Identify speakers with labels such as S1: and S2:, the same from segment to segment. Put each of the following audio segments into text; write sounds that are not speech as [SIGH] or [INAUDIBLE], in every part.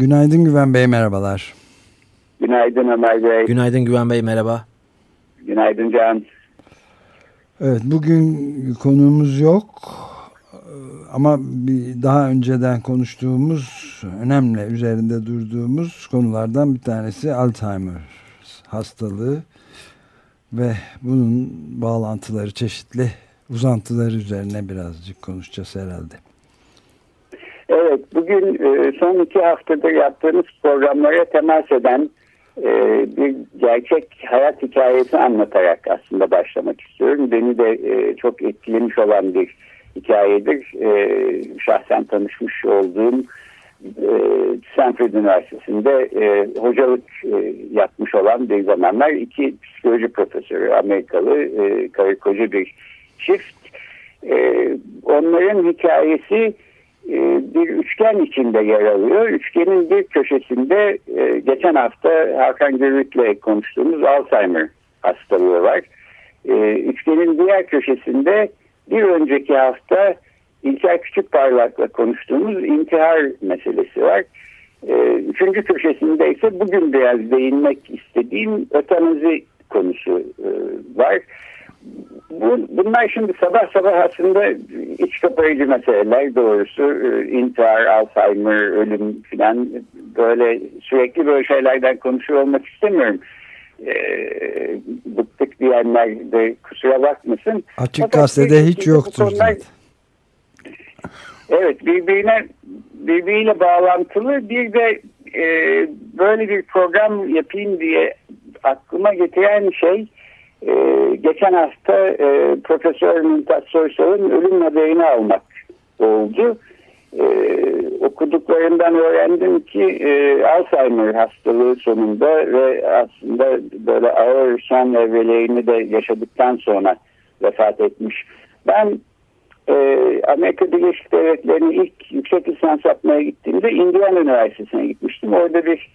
S1: Günaydın Güven Bey, merhabalar.
S2: Günaydın Ömer Bey.
S3: Günaydın Güven Bey, merhaba.
S2: Günaydın Can.
S1: Evet, bugün konuğumuz yok. Ama bir daha önceden konuştuğumuz, önemli üzerinde durduğumuz konulardan bir tanesi Alzheimer hastalığı ve bunun bağlantıları çeşitli uzantılar üzerine birazcık konuşacağız herhalde.
S2: Evet bugün e, son iki haftadır yaptığımız programlara temas eden e, bir gerçek hayat hikayesi anlatarak aslında başlamak istiyorum. Beni de e, çok etkilemiş olan bir hikayedir. Şahsen tanışmış olduğum Stanford Üniversitesi'nde hocalık yapmış olan bir zamanlar iki psikoloji profesörü Amerikalı karı koca bir çift. Onların hikayesi bir üçgen içinde yer alıyor. Üçgenin bir köşesinde geçen hafta Hakan Gürüt'le konuştuğumuz Alzheimer hastalığı var. Üçgenin diğer köşesinde bir önceki hafta İlker Küçükparlak'la konuştuğumuz intihar meselesi var. Üçüncü köşesinde ise bugün biraz değinmek istediğim ötenazi konusu var. Bu, bunlar şimdi sabah sabah aslında iç kapayıcı meseleler doğrusu intihar, Alzheimer, ölüm filan böyle sürekli böyle şeylerden konuşuyor olmak istemiyorum. E, bıktık diyenler de kusura bakmasın.
S1: Açık Fakat gazetede hiç yoktur konular,
S2: Evet birbirine birbiriyle bağlantılı bir de e, böyle bir program yapayım diye aklıma getiren şey e, geçen hafta e, Profesör Mümtaz Soysal'ın ölüm haberini almak oldu. E, okuduklarından öğrendim ki e, Alzheimer hastalığı sonunda ve aslında böyle ağır son evrelerini de yaşadıktan sonra vefat etmiş. Ben e, Amerika Birleşik Devletleri'ne ilk yüksek lisans yapmaya gittiğimde Indiana Üniversitesi'ne gitmiştim. Orada bir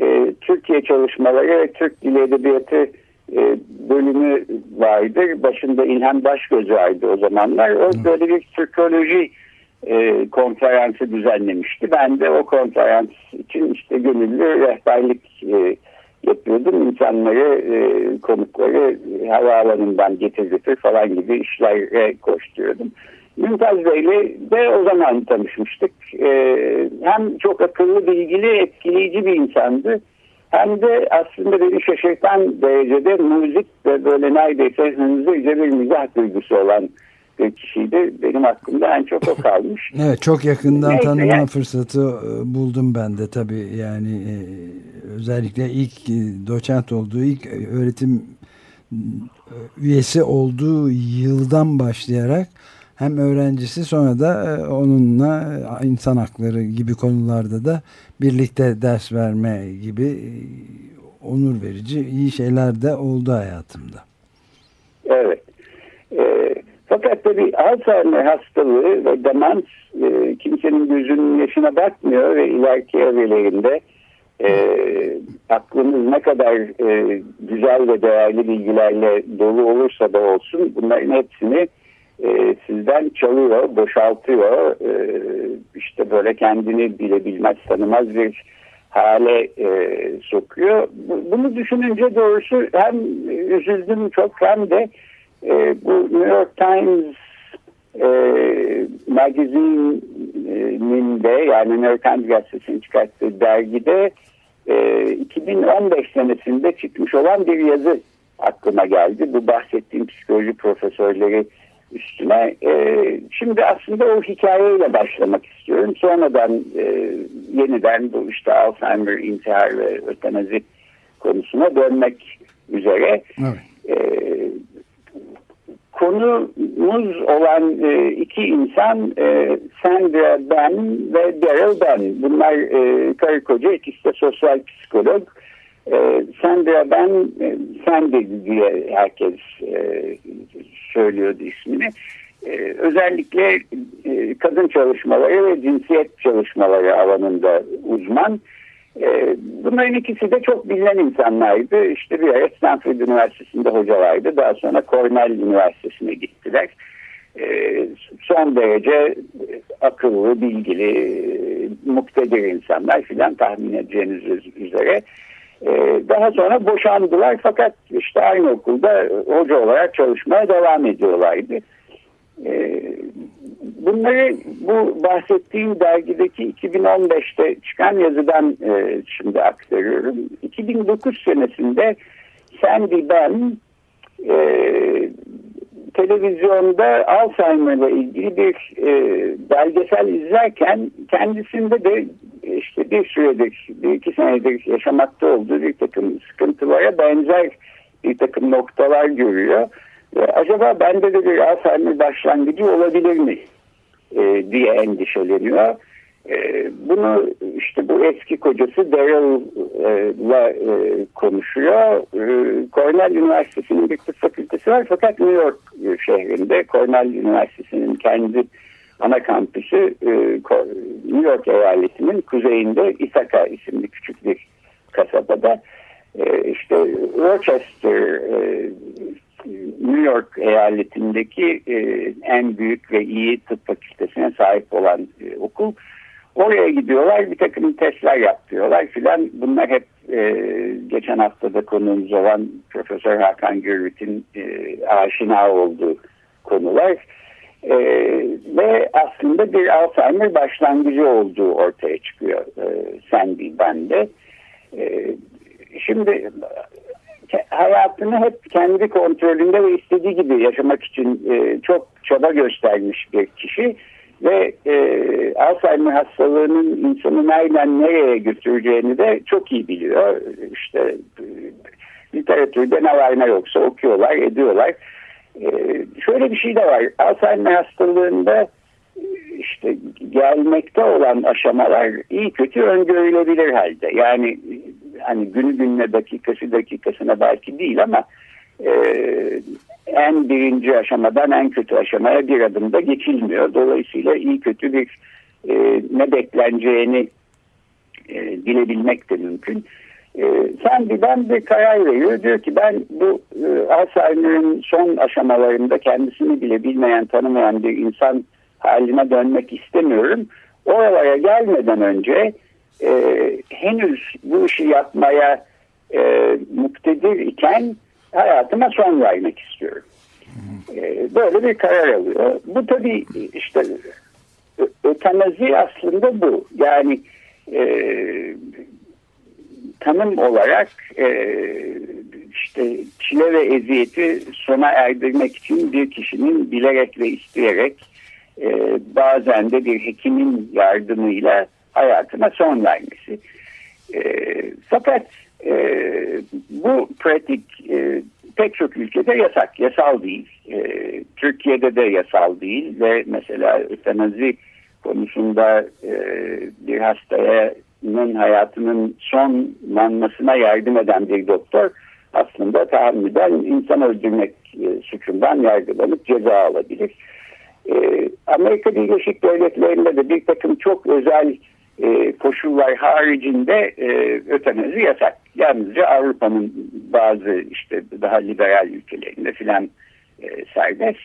S2: e, Türkiye çalışmaları ve Türk Dili Edebiyatı e, bölümü vardı. Başında İlhan Başgöz vardı o zamanlar. O böyle bir Türkoloji e, konferansı düzenlemişti. Ben de o konferans için işte gönüllü rehberlik e, yapıyordum. İnsanları, e, konukları havaalanından getir falan gibi işlere koşturuyordum. Mümtaz Bey'le de o zaman tanışmıştık. E, hem çok akıllı, bilgili, etkileyici bir insandı hem de aslında beni şaşırtan derecede müzik ve böyle neredeyse hızlıca bir mizah duygusu olan bir kişiydi. Benim aklımda en çok o kalmış. [LAUGHS]
S1: evet çok yakından Neyse, tanıma yani. fırsatı e, buldum ben de tabii yani e, özellikle ilk e, doçent olduğu ilk öğretim üyesi olduğu yıldan başlayarak hem öğrencisi sonra da e, onunla e, insan hakları gibi konularda da birlikte ders verme gibi e, onur verici iyi şeyler de oldu hayatımda.
S2: Evet. E, fakat tabii Alzheimer hastalığı ve demans e, kimsenin gözünün yaşına bakmıyor ve ileriki evrelerinde e, aklınız ne kadar e, güzel ve değerli bilgilerle dolu olursa da olsun bunların hepsini e, sizden çalıyor, boşaltıyor. E, işte böyle kendini bile bilmez tanımaz bir hale e, sokuyor. Bunu düşününce doğrusu hem üzüldüm çok hem de e, bu New York Times e, magazine'inde yani New York Times gazetesinin çıkarttığı dergide e, 2015 senesinde çıkmış olan bir yazı aklıma geldi. Bu bahsettiğim psikoloji profesörleri üstüne. E, şimdi aslında o hikayeyle başlamak istiyorum. Sonradan e, yeniden bu işte Alzheimer, intihar ve ötenazi konusuna dönmek üzere. Evet. E, konu konuğumuz olan e, iki insan e, Sandra Ben ve Daryl Ben. Bunlar e, karı koca ikisi de sosyal psikolog. E, Sandra Ben, e, Sandy diye herkes e, söylüyordu ismini. E, özellikle e, kadın çalışmaları ve cinsiyet çalışmaları alanında uzman. E, bunların ikisi de çok bilinen insanlardı. İşte bir ara Stanford Üniversitesi'nde hocalardı. Daha sonra Cornell Üniversitesi'ne gittiler. Son derece akıllı, bilgili, e, muktedir insanlar filan tahmin edeceğiniz üzere. E, daha sonra boşandılar fakat işte aynı okulda hoca olarak çalışmaya devam ediyorlardı. E, bunları bu bahsettiğim dergideki 2015'te çıkan yazıdan e, şimdi aktarıyorum. 2009 senesinde Sandy Ben e, televizyonda Alzheimer ile ilgili bir e, belgesel izlerken kendisinde de işte bir süredir, bir iki senedir yaşamakta olduğu bir takım sıkıntılara benzer bir takım noktalar görüyor. Ve acaba bende de bir Alzheimer başlangıcı olabilir mi e, diye endişeleniyor. E, bunu işte bu eski kocası Daryl'la e, konuşuyor. E, Cornell Üniversitesi'nin bir tıp fakültesi var fakat New York şehrinde Cornell Üniversitesi'nin kendi ana kampüsü New York eyaletinin kuzeyinde Ithaca isimli küçük bir kasabada. İşte Rochester New York eyaletindeki en büyük ve iyi tıp fakültesine sahip olan okul. Oraya gidiyorlar bir takım testler yapıyorlar filan. Bunlar hep e, geçen haftada konuğumuz olan Profesör Hakan Gürvit'in e, aşina olduğu konular. E, ve aslında bir Alzheimer başlangıcı olduğu ortaya çıkıyor e, Sandy bende. E, şimdi hayatını hep kendi kontrolünde ve istediği gibi yaşamak için e, çok çaba göstermiş bir kişi ve e, Alzheimer hastalığının insanı nereden nereye götüreceğini de çok iyi biliyor. İşte e, literatürde ne var ne yoksa okuyorlar, ediyorlar. E, şöyle bir şey de var. Alzheimer hastalığında işte gelmekte olan aşamalar iyi kötü öngörülebilir halde. Yani hani günü gününe dakikası dakikasına belki değil ama e, en birinci aşamadan en kötü aşamaya bir adımda geçilmiyor. Dolayısıyla iyi kötü bir e, ne bekleneceğini e, bilebilmek de mümkün. E, Sandy'den bir karar veriyor. Diyor ki ben bu e, Alzheimer'ın son aşamalarında kendisini bile bilmeyen, tanımayan bir insan haline dönmek istemiyorum. Oralara gelmeden önce e, henüz bu işi yapmaya e, muktedir iken hayatıma son vermek istiyorum. E, böyle bir karar alıyor. Bu tabii işte ötenazi aslında bu. Yani e, tanım olarak e, işte çile ve eziyeti sona erdirmek için bir kişinin bilerek ve isteyerek e, bazen de bir hekimin yardımıyla hayatına son vermesi. E, fakat e, bu pratik e, pek çok ülkede yasak, yasal değil. E, Türkiye'de de yasal değil ve mesela ötenazi konusunda e, bir hastanın hayatının sonlanmasına yardım eden bir doktor aslında tahammüden insan öldürmek e, suçundan yargılanıp ceza alabilir. E, Amerika Birleşik Devletleri'nde de bir takım çok özel e, koşullar haricinde e, ötenazi yasak. Yalnızca Avrupa'nın bazı işte daha liberal ülkelerinde filan e, serbest.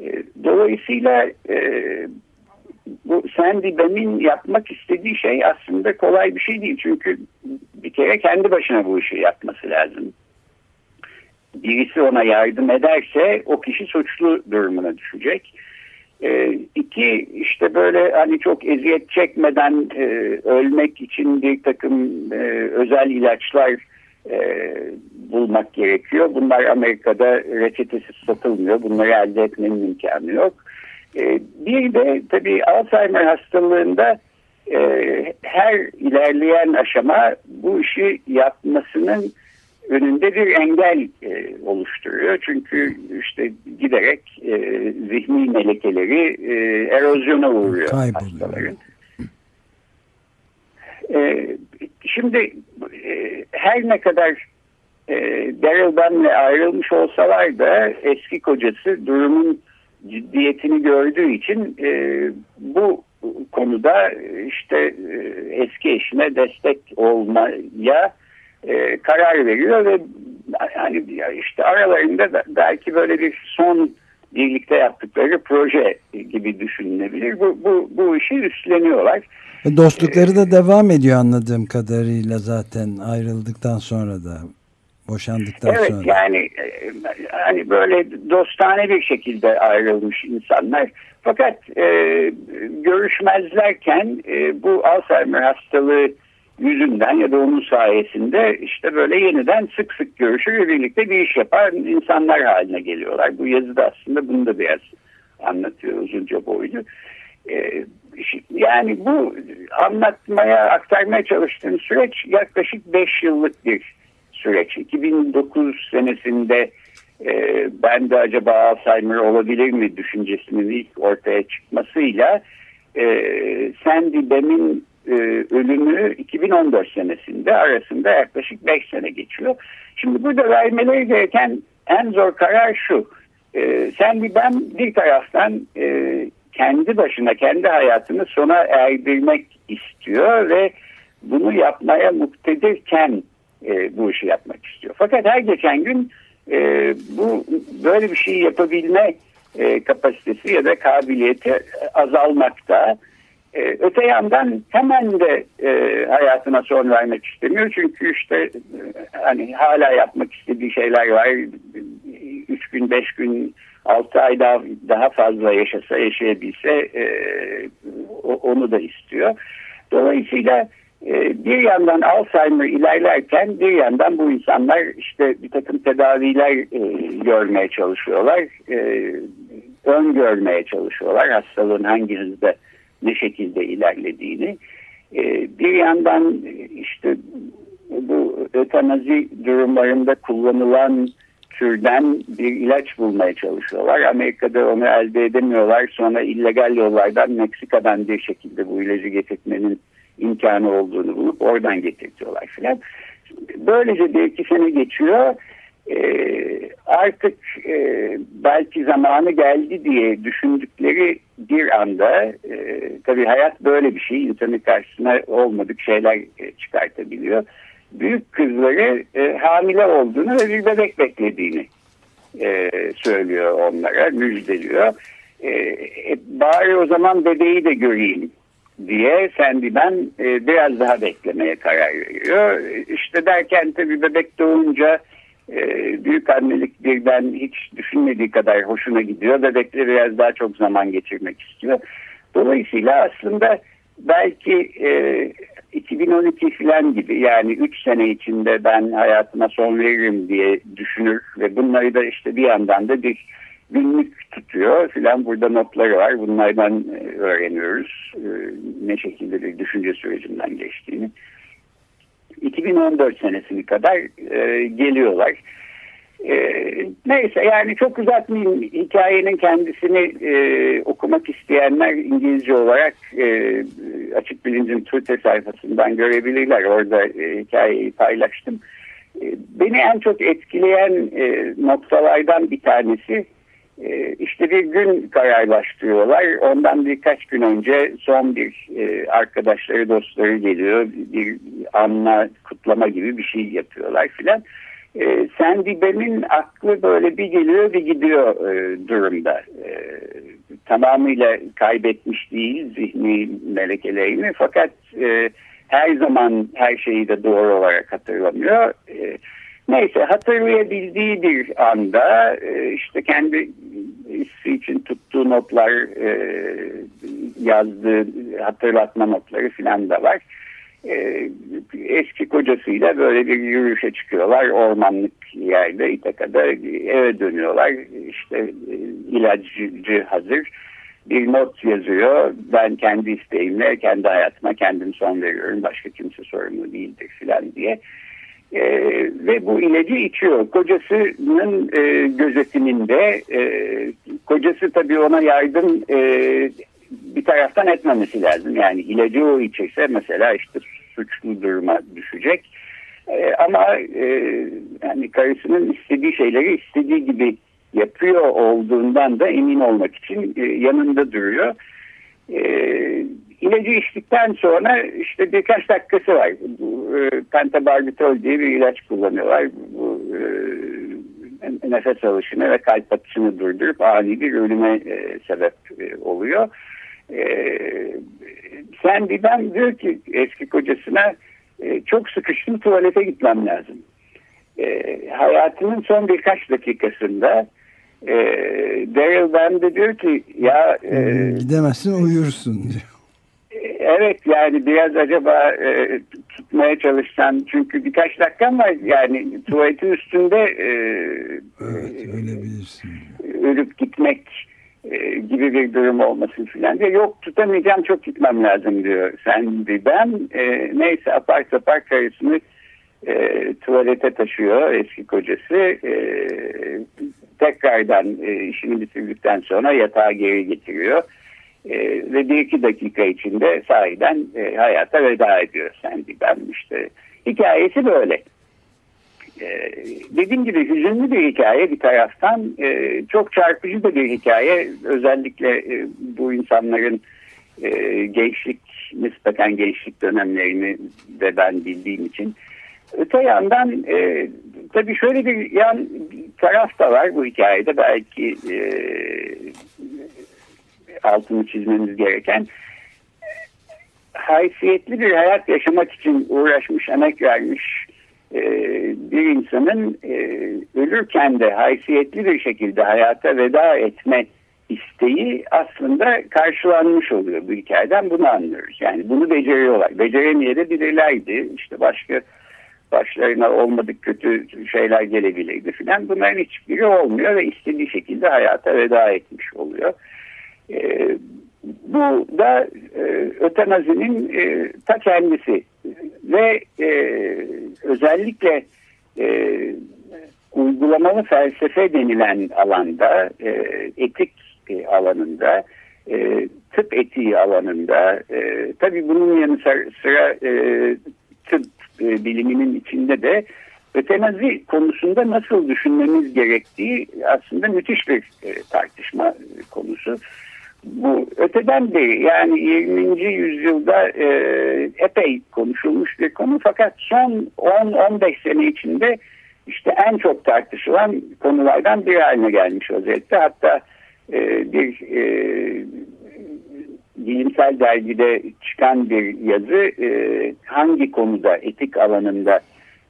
S2: E, dolayısıyla e, bu Sandy Bem'in yapmak istediği şey aslında kolay bir şey değil. Çünkü bir kere kendi başına bu işi yapması lazım. Birisi ona yardım ederse o kişi suçlu durumuna düşecek e, iki işte böyle hani çok eziyet çekmeden e, ölmek için bir takım e, özel ilaçlar e, bulmak gerekiyor. Bunlar Amerika'da reçetesiz satılmıyor. Bunları elde etmenin imkanı yok. E, bir de tabii Alzheimer hastalığında e, her ilerleyen aşama bu işi yapmasının önünde bir engel e, oluşturuyor. Çünkü işte giderek e, zihni melekeleri e, erozyona uğruyor hastaların. E, şimdi e, her ne kadar e, Daryl Ben'le ayrılmış olsalar da eski kocası durumun ciddiyetini gördüğü için e, bu konuda işte e, eski eşine destek olmaya e, karar veriyor ve yani işte aralarında da belki böyle bir son birlikte yaptıkları proje gibi düşünülebilir. Bu, bu, bu işi üstleniyorlar.
S1: E, dostlukları da devam ediyor anladığım kadarıyla zaten ayrıldıktan sonra da boşandıktan
S2: evet,
S1: sonra.
S2: Evet yani hani böyle dostane bir şekilde ayrılmış insanlar. Fakat e, görüşmezlerken e, bu Alzheimer hastalığı yüzünden ya da onun sayesinde işte böyle yeniden sık sık görüşür ve birlikte bir iş yapar insanlar haline geliyorlar. Bu yazıda aslında bunu da biraz anlatıyor uzunca boylu. Ee, yani bu anlatmaya, aktarmaya çalıştığım süreç yaklaşık 5 yıllık bir süreç. 2009 senesinde e, ben de acaba Alzheimer olabilir mi düşüncesinin ilk ortaya çıkmasıyla e, Sandy Bem'in e, ölümü 2014 senesinde arasında yaklaşık 5 sene geçiyor. Şimdi burada vermeleri gereken en zor karar şu. E, Sandy Bem bir taraftan e, kendi başına kendi hayatını sona erdirmek istiyor ve bunu yapmaya muktedirken e, bu işi yapmak istiyor. Fakat her geçen gün bu böyle bir şey yapabilme kapasitesi ya da kabiliyeti azalmakta. E, öte yandan hemen de e, hayatına son vermek istemiyor. Çünkü işte e, hani hala yapmak istediği şeyler var. Üç gün, beş gün, altı ay daha, daha fazla yaşasa, yaşayabilse e, onu da istiyor. Dolayısıyla e, bir yandan Alzheimer ilerlerken bir yandan bu insanlar işte bir takım tedaviler e, görmeye çalışıyorlar. E, öngörmeye çalışıyorlar hastalığın hangi hızda ne şekilde ilerlediğini. E, bir yandan işte bu ötenazi durumlarında kullanılan türden bir ilaç bulmaya çalışıyorlar. Amerika'da onu elde edemiyorlar. Sonra illegal yollardan Meksika'dan bir şekilde bu ilacı getirmenin imkanı olduğunu bulup oradan getirtiyorlar filan. Böylece bir iki sene geçiyor. Ee, artık e, belki zamanı geldi diye düşündükleri bir anda e, tabii hayat böyle bir şey insanın karşısına olmadık şeyler e, çıkartabiliyor. Büyük kızları e, hamile olduğunu ve bir bebek beklediğini e, söylüyor onlara, müjdeliyor. E, e, bari o zaman bebeği de göreyim diye Sendimen e, biraz daha beklemeye karar veriyor. İşte derken tabii bebek doğunca e, büyük annelik birden hiç düşünmediği kadar hoşuna gidiyor. Bebekle biraz daha çok zaman geçirmek istiyor. Dolayısıyla aslında belki e, 2012 falan gibi yani 3 sene içinde ben hayatıma son veririm diye düşünür ve bunları da işte bir yandan da bir günlük tutuyor filan burada notları var bunlardan e, öğreniyoruz e, ne şekilde bir düşünce sürecinden geçtiğini 2014 senesini kadar e, geliyorlar. Neyse yani çok uzatmayayım. Hikayenin kendisini okumak isteyenler İngilizce olarak Açık Bilinc'in Twitter sayfasından görebilirler. Orada hikayeyi paylaştım. Beni en çok etkileyen noktalardan bir tanesi e, işte bir gün kararlaştırıyorlar. Ondan birkaç gün önce son bir e, arkadaşları, dostları geliyor. Bir anma, kutlama gibi bir şey yapıyorlar filan. E, Sandy Ben'in aklı böyle bir geliyor bir gidiyor e, durumda. E, tamamıyla kaybetmiş değil zihni melekelerini fakat e, her zaman her şeyi de doğru olarak hatırlamıyor. E, Neyse hatırlayabildiği bir anda e, işte kendi hissi için tuttuğu notlar e, yazdığı hatırlatma notları filan da var. E, eski kocasıyla böyle bir yürüyüşe çıkıyorlar ormanlık yerde İtaka'da eve dönüyorlar. İşte ilaccı hazır. Bir not yazıyor ben kendi isteğimle kendi hayatıma kendim son veriyorum başka kimse sorumlu değildir filan diye e, ve bu ilacı içiyor. Kocasının e, gözetiminde e, kocası tabii ona yardım e, bir taraftan etmemesi lazım. Yani ilacı o içirse mesela işte suçlu duruma düşecek. E, ama e, yani karısının istediği şeyleri istediği gibi yapıyor olduğundan da emin olmak için e, yanında duruyor. E, ilacı içtikten sonra işte birkaç dakikası var. Bu, e, pentabarbital diye bir ilaç kullanıyorlar. Bu e, nefes alışını ve kalp atışını durdurup ani bir ölüme e, sebep e, oluyor. E, Sandy ben diyor ki eski kocasına e, çok sıkıştım tuvalete gitmem lazım. E, hayatının son birkaç dakikasında e, Daryl ben de diyor ki ya
S1: e, gidemezsin uyursun diyor.
S2: Evet yani biraz acaba e, tutmaya çalışsan çünkü birkaç dakikam var yani tuvaletin üstünde e,
S1: evet, ölebilirsin.
S2: ölüp gitmek e, gibi bir durum olmasın filan diye. Yok tutamayacağım çok gitmem lazım diyor. Sen bir ben e, neyse apar sapar karısını e, tuvalete taşıyor eski kocası. E, tekrardan e, işini bitirdikten sonra yatağa geri getiriyor e, ve bir iki dakika içinde sahiden e, hayata veda ediyor. Sandy ben işte hikayesi böyle. Ee, dediğim gibi hüzünlü bir hikaye bir taraftan e, çok çarpıcı da bir hikaye. Özellikle e, bu insanların e, gençlik nispeten gençlik dönemlerini de ben bildiğim için. Öte yandan e, tabii şöyle bir yan taraf da var bu hikayede. Belki e, altını çizmemiz gereken haysiyetli bir hayat yaşamak için uğraşmış emek vermiş e, bir insanın e, ölürken de haysiyetli bir şekilde hayata veda etme isteği aslında karşılanmış oluyor bu hikayeden bunu anlıyoruz. Yani bunu beceriyorlar. Beceremeyebilirlerdi. İşte başka başlarına olmadık kötü şeyler gelebilirdi filan. Bunların hiçbiri olmuyor ve istediği şekilde hayata veda etmiş oluyor. E, bu da e, ötenazinin e, ta kendisi. Ve e, özellikle e, uygulamalı felsefe denilen alanda, e, etik e, alanında, e, tıp etiği alanında, e, tabii bunun yanı sıra e, tıp e, biliminin içinde de ötenazi konusunda nasıl düşünmemiz gerektiği aslında müthiş bir e, tartışma konusu bu öteden beri yani 20. yüzyılda e, epey konuşulmuş bir konu fakat son 10-15 sene içinde işte en çok tartışılan konulardan bir haline gelmiş vaziyette. Hatta e, bir e, bilimsel dergide çıkan bir yazı e, hangi konuda etik alanında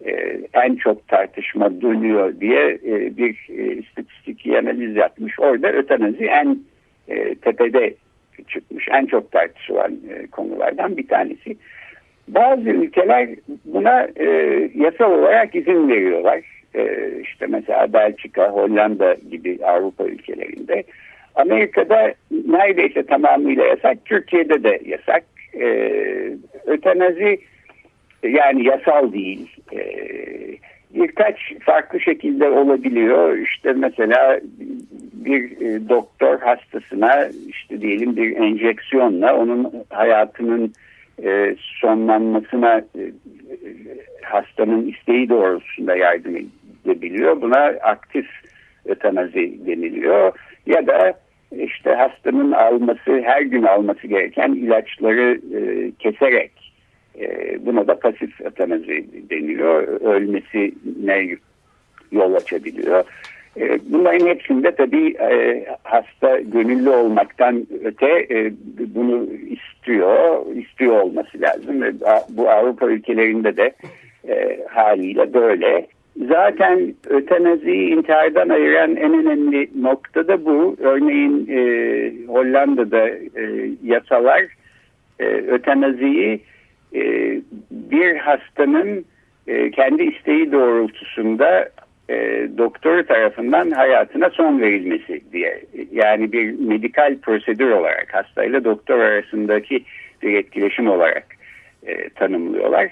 S2: e, en çok tartışma dönüyor diye e, bir e, istatistik analiz yapmış. Orada ötenazi en e, tepede çıkmış en çok tartışılan e, konulardan bir tanesi. Bazı ülkeler buna e, yasal olarak izin veriyorlar. E, işte mesela Belçika, Hollanda gibi Avrupa ülkelerinde. Amerika'da neredeyse tamamıyla yasak, Türkiye'de de yasak. E, ötenazi yani yasal değil. E, birkaç farklı şekilde olabiliyor. İşte mesela bir e, doktor hastasına işte diyelim bir enjeksiyonla onun hayatının e, sonlanmasına e, hastanın isteği doğrultusunda yardım edebiliyor. Buna aktif ötenazi deniliyor. Ya da işte hastanın alması, her gün alması gereken ilaçları keserek buna da pasif ötenazi deniliyor. Ölmesine yol açabiliyor. E, bunların hepsinde tabii e, hasta gönüllü olmaktan öte e, bunu istiyor, istiyor olması lazım. Bu Avrupa ülkelerinde de haliyle böyle. Zaten ötenaziyi intihardan ayıran en önemli nokta da bu. Örneğin Hollanda'da yasalar ötenaziyi bir hastanın kendi isteği doğrultusunda e, doktoru tarafından hayatına son verilmesi diye yani bir medikal prosedür olarak hastayla doktor arasındaki bir etkileşim olarak e, tanımlıyorlar.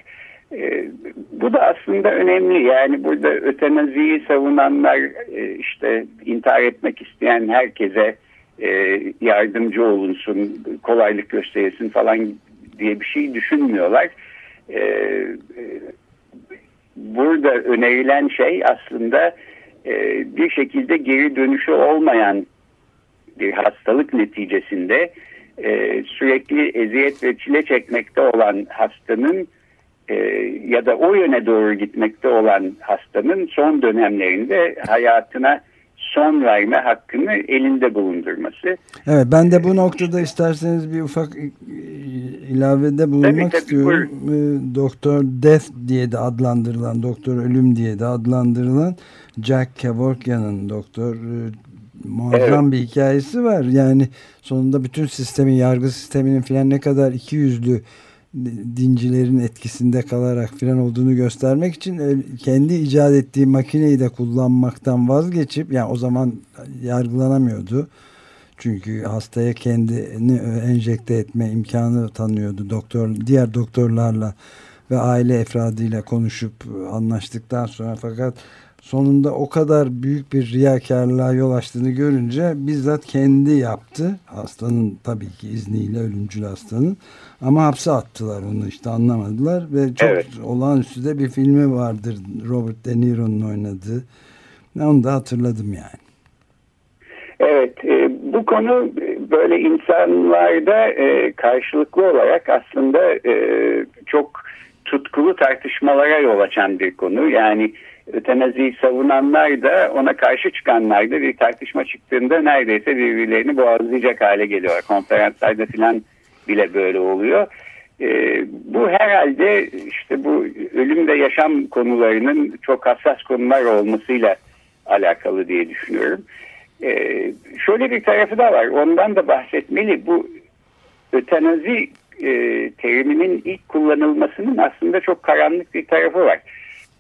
S2: E, bu da aslında önemli. Yani burada ötenaziyi savunanlar e, işte intihar etmek isteyen herkese e, yardımcı olunsun, kolaylık gösterilsin falan diye bir şey düşünmüyorlar. E, e, burada önerilen şey aslında e, bir şekilde geri dönüşü olmayan bir hastalık neticesinde e, sürekli eziyet ve çile çekmekte olan hastanın e, ya da o yöne doğru gitmekte olan hastanın son dönemlerinde hayatına son verme hakkını elinde bulundurması.
S1: Evet ben de bu noktada isterseniz bir ufak ilavede bulunmak tabii, tabii, istiyorum. Buyurun. Doktor Death diye de adlandırılan, Doktor Ölüm diye de adlandırılan Jack Kevorkian'ın Doktor e, muazzam evet. bir hikayesi var. Yani sonunda bütün sistemin, yargı sisteminin filan ne kadar iki yüzlü dincilerin etkisinde kalarak filan olduğunu göstermek için e, kendi icat ettiği makineyi de kullanmaktan vazgeçip yani o zaman yargılanamıyordu. Çünkü hastaya kendini enjekte etme imkanı tanıyordu doktor diğer doktorlarla ve aile efradıyla konuşup anlaştıktan sonra fakat sonunda o kadar büyük bir riyakarlığa yol açtığını görünce bizzat kendi yaptı. Hastanın tabii ki izniyle ölümcül hastanın. Ama hapse attılar onu işte anlamadılar ve çok evet. olağanüstü de bir filmi vardır Robert De Niro'nun oynadığı. Onu da hatırladım yani.
S2: Evet bu konu böyle insanlarda e, karşılıklı olarak aslında e, çok tutkulu tartışmalara yol açan bir konu. Yani ötenaziyi savunanlar da ona karşı çıkanlar da bir tartışma çıktığında neredeyse birbirlerini boğazlayacak hale geliyor. Konferanslarda filan bile böyle oluyor. E, bu herhalde işte bu ölüm ve yaşam konularının çok hassas konular olmasıyla alakalı diye düşünüyorum. E, şöyle bir tarafı da var. Ondan da bahsetmeli. Bu ötenazi e, teriminin ilk kullanılmasının aslında çok karanlık bir tarafı var.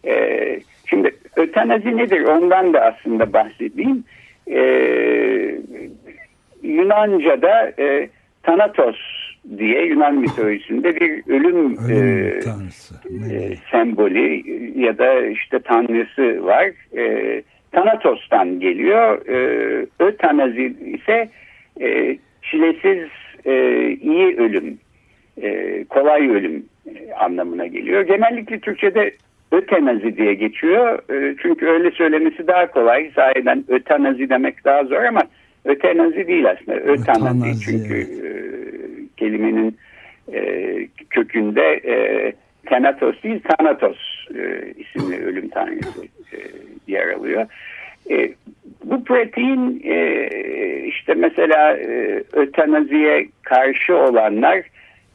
S2: E, şimdi ötenazi nedir? Ondan da aslında bahsedeyim. E, Yunanca'da e, Thanatos diye Yunan mitolojisinde bir ölüm, [LAUGHS] ölüm e, tanrısı, e, sembolü ya da işte tanrısı var. E, Thanatos'tan geliyor. E, ötanazi ise e, çilesiz e, iyi ölüm, e, kolay ölüm e, anlamına geliyor. Genellikle Türkçe'de ötenazi diye geçiyor. E, çünkü öyle söylemesi daha kolay. Sahiden ötenazi demek daha zor ama ötenazi değil aslında. Ötenazi çünkü e, kelimenin e, kökünde e, Thanatos değil Thanatos e, isimli ölüm tanrısı e, yer alıyor. E, bu pratiğin e, işte mesela e, ötenaziye karşı olanlar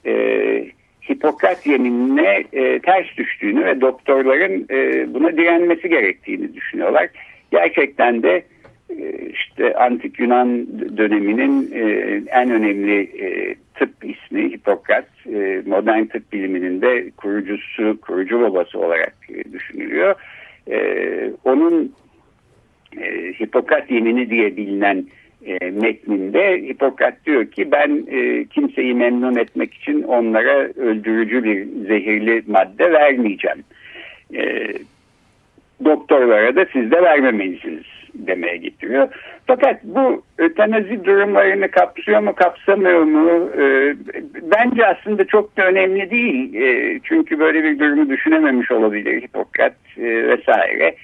S2: e, Hipokrat yeminine ters düştüğünü ve doktorların e, buna direnmesi gerektiğini düşünüyorlar. Gerçekten de işte antik Yunan döneminin e, en önemli e, tıp ismi Hipokrat, e, modern tıp biliminin de kurucusu, kurucu babası olarak e, düşünülüyor. E, onun e, Hipokrat yemini diye bilinen e, metninde Hipokrat diyor ki ben e, kimseyi memnun etmek için onlara öldürücü bir zehirli madde vermeyeceğim. E, doktorlara da siz de vermemelisiniz demeye getiriyor. Fakat bu ötenazi durumlarını kapsıyor mu kapsamıyor mu e, bence aslında çok da önemli değil. E, çünkü böyle bir durumu düşünememiş olabilir Hipokrat e, vesaire.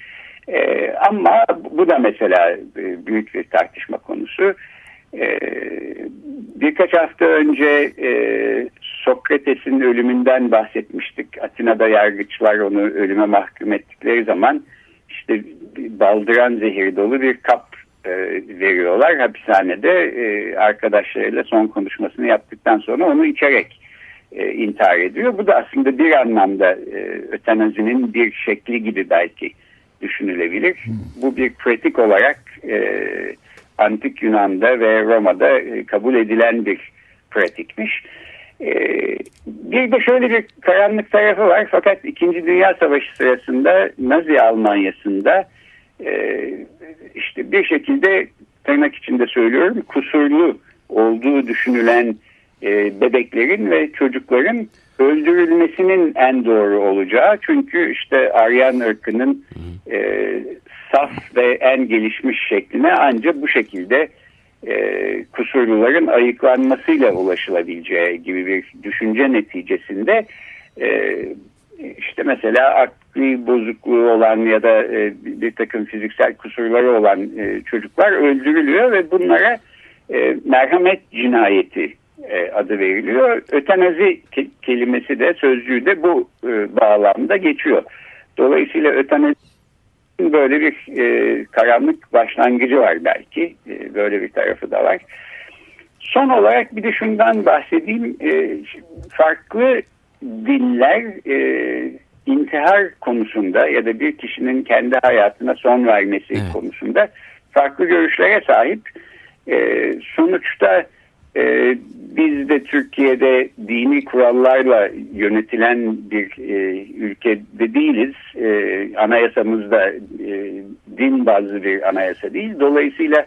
S2: E, ama bu da mesela e, büyük bir tartışma konusu. E, birkaç hafta önce e, Sokrates'in ölümünden bahsetmiştik. Atina'da yargıçlar onu ölüme mahkum ettikleri zaman işte baldıran zehir dolu bir kap e, veriyorlar hapishanede e, arkadaşlarıyla son konuşmasını yaptıktan sonra onu içerek e, intihar ediyor. Bu da aslında bir anlamda e, ötenazinin bir şekli gibi belki düşünülebilir. Bu bir pratik olarak e, antik Yunan'da ve Roma'da e, kabul edilen bir pratikmiş. E, bir de şöyle bir karanlık tarafı var fakat İkinci Dünya Savaşı sırasında Nazi Almanya'sında e, işte bir şekilde tırnak içinde söylüyorum kusurlu olduğu düşünülen e, bebeklerin ve çocukların öldürülmesinin en doğru olacağı. Çünkü işte Aryan ırkının e, saf ve en gelişmiş şekline ancak bu şekilde e, kusurluların ayıklanmasıyla ulaşılabileceği gibi bir düşünce neticesinde e, işte mesela akli bozukluğu olan ya da e, bir takım fiziksel kusurları olan e, çocuklar öldürülüyor ve bunlara merhamet cinayeti adı veriliyor. Ötenazi ke kelimesi de sözcüğü de bu bağlamda geçiyor. Dolayısıyla ötenazi böyle bir e, karanlık başlangıcı var belki. E, böyle bir tarafı da var. Son olarak bir de şundan bahsedeyim. E, farklı diller e, intihar konusunda ya da bir kişinin kendi hayatına son vermesi evet. konusunda farklı görüşlere sahip. E, sonuçta e, biz de Türkiye'de dini kurallarla yönetilen bir e, ülkede değiliz. E, anayasamız da e, din bazlı bir anayasa değil. Dolayısıyla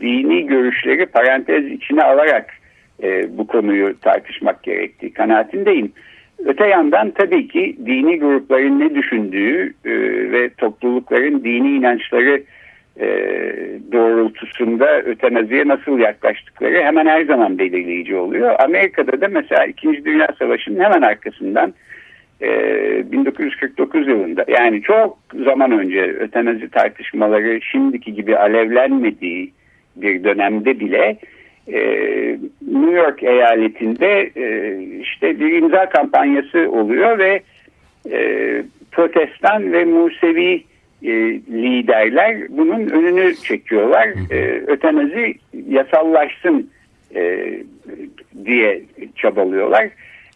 S2: dini görüşleri parantez içine alarak e, bu konuyu tartışmak gerektiği kanaatindeyim. Öte yandan tabii ki dini grupların ne düşündüğü e, ve toplulukların dini inançları e, doğrultusunda ötenaziye nasıl yaklaştıkları hemen her zaman belirleyici oluyor. Amerika'da da mesela 2. Dünya Savaşı'nın hemen arkasından e, 1949 yılında yani çok zaman önce ötenazi tartışmaları şimdiki gibi alevlenmediği bir dönemde bile e, New York eyaletinde e, işte bir imza kampanyası oluyor ve e, protestan ve Musevi e, liderler bunun önünü çekiyorlar. E, ötenazi yasallaşsın e, diye çabalıyorlar.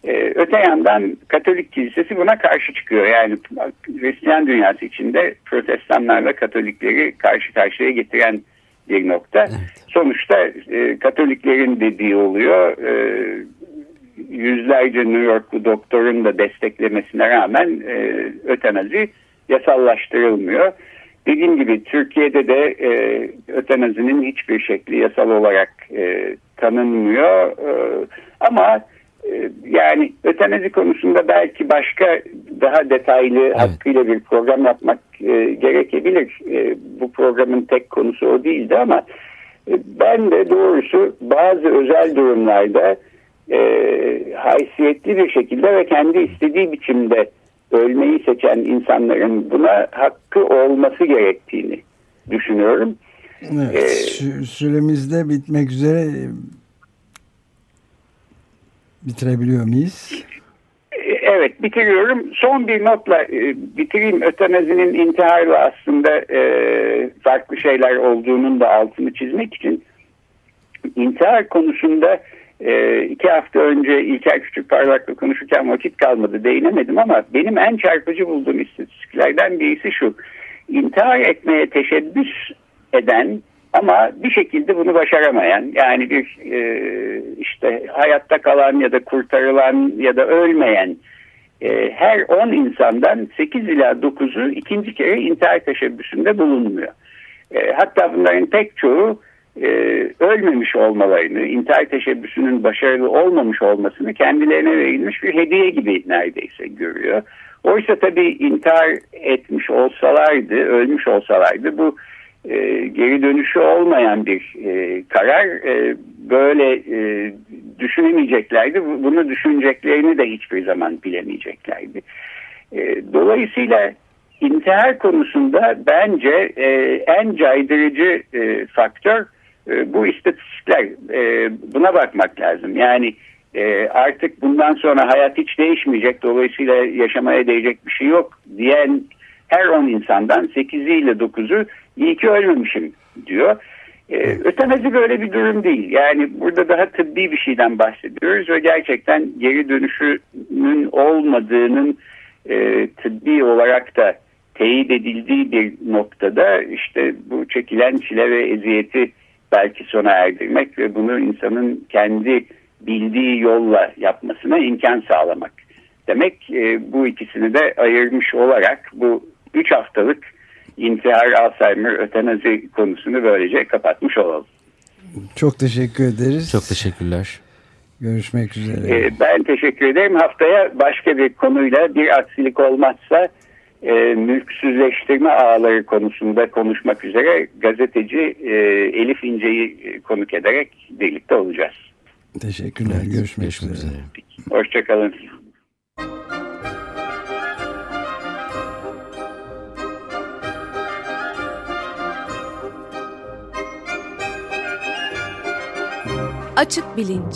S2: E, öte yandan Katolik Kilisesi buna karşı çıkıyor. Yani Hristiyan dünyası içinde protestanlarla Katolikleri karşı karşıya getiren bir nokta. Evet. Sonuçta e, Katoliklerin dediği oluyor. E, yüzlerce New Yorklu doktorun da desteklemesine rağmen e, ötenazi yasallaştırılmıyor. Dediğim gibi Türkiye'de de e, ötenazinin hiçbir şekli yasal olarak e, tanınmıyor. E, ama e, yani ötenazi konusunda belki başka daha detaylı evet. hakkıyla bir program yapmak e, gerekebilir. E, bu programın tek konusu o değildi ama e, ben de doğrusu bazı özel durumlarda e, haysiyetli bir şekilde ve kendi istediği biçimde ölmeyi seçen insanların buna hakkı olması gerektiğini düşünüyorum.
S1: Evet, ee, süremizde bitmek üzere bitirebiliyor muyuz?
S2: Evet bitiriyorum. Son bir notla e, bitireyim. Ötenazinin intiharla aslında e, farklı şeyler olduğunun da altını çizmek için intihar konusunda e, iki hafta önce İlker Küçük Parlak'la konuşurken vakit kalmadı değinemedim ama benim en çarpıcı bulduğum istatistiklerden birisi şu. İntihar etmeye teşebbüs eden ama bir şekilde bunu başaramayan yani bir e, işte hayatta kalan ya da kurtarılan ya da ölmeyen e, her 10 insandan 8 ila 9'u ikinci kere intihar teşebbüsünde bulunmuyor. E, hatta bunların pek çoğu e, ölmemiş olmalarını, intihar teşebbüsünün başarılı olmamış olmasını kendilerine verilmiş bir hediye gibi neredeyse görüyor. Oysa tabii intihar etmiş olsalardı, ölmüş olsalardı bu e, geri dönüşü olmayan bir e, karar e, böyle e, düşünemeyeceklerdi. Bunu düşüneceklerini de hiçbir zaman bilemeyeceklerdi. E, dolayısıyla intihar konusunda bence e, en caydırıcı e, faktör e, bu istatistikler. E, buna bakmak lazım. Yani e, artık bundan sonra hayat hiç değişmeyecek dolayısıyla yaşamaya değecek bir şey yok diyen her 10 insandan 8'i ile 9'u iyi ki ölmemişim diyor. Ee, ötenazi böyle bir durum değil. Yani burada daha tıbbi bir şeyden bahsediyoruz ve gerçekten geri dönüşünün olmadığının e, tıbbi olarak da teyit edildiği bir noktada işte bu çekilen çile ve eziyeti belki sona erdirmek ve bunu insanın kendi bildiği yolla yapmasına imkan sağlamak. Demek e, bu ikisini de ayırmış olarak bu 3 haftalık intihar, Alzheimer, ötenazi konusunu böylece kapatmış olalım.
S1: Çok teşekkür ederiz.
S3: Çok teşekkürler.
S1: Görüşmek üzere.
S2: Ee, ben teşekkür ederim. Haftaya başka bir konuyla bir aksilik olmazsa e, mülksüzleştirme ağları konusunda konuşmak üzere gazeteci e, Elif İnce'yi e, konuk ederek birlikte olacağız.
S1: Teşekkürler. Evet, görüşmek, görüşmek üzere. üzere.
S2: Hoşçakalın.
S4: Açık Bilinç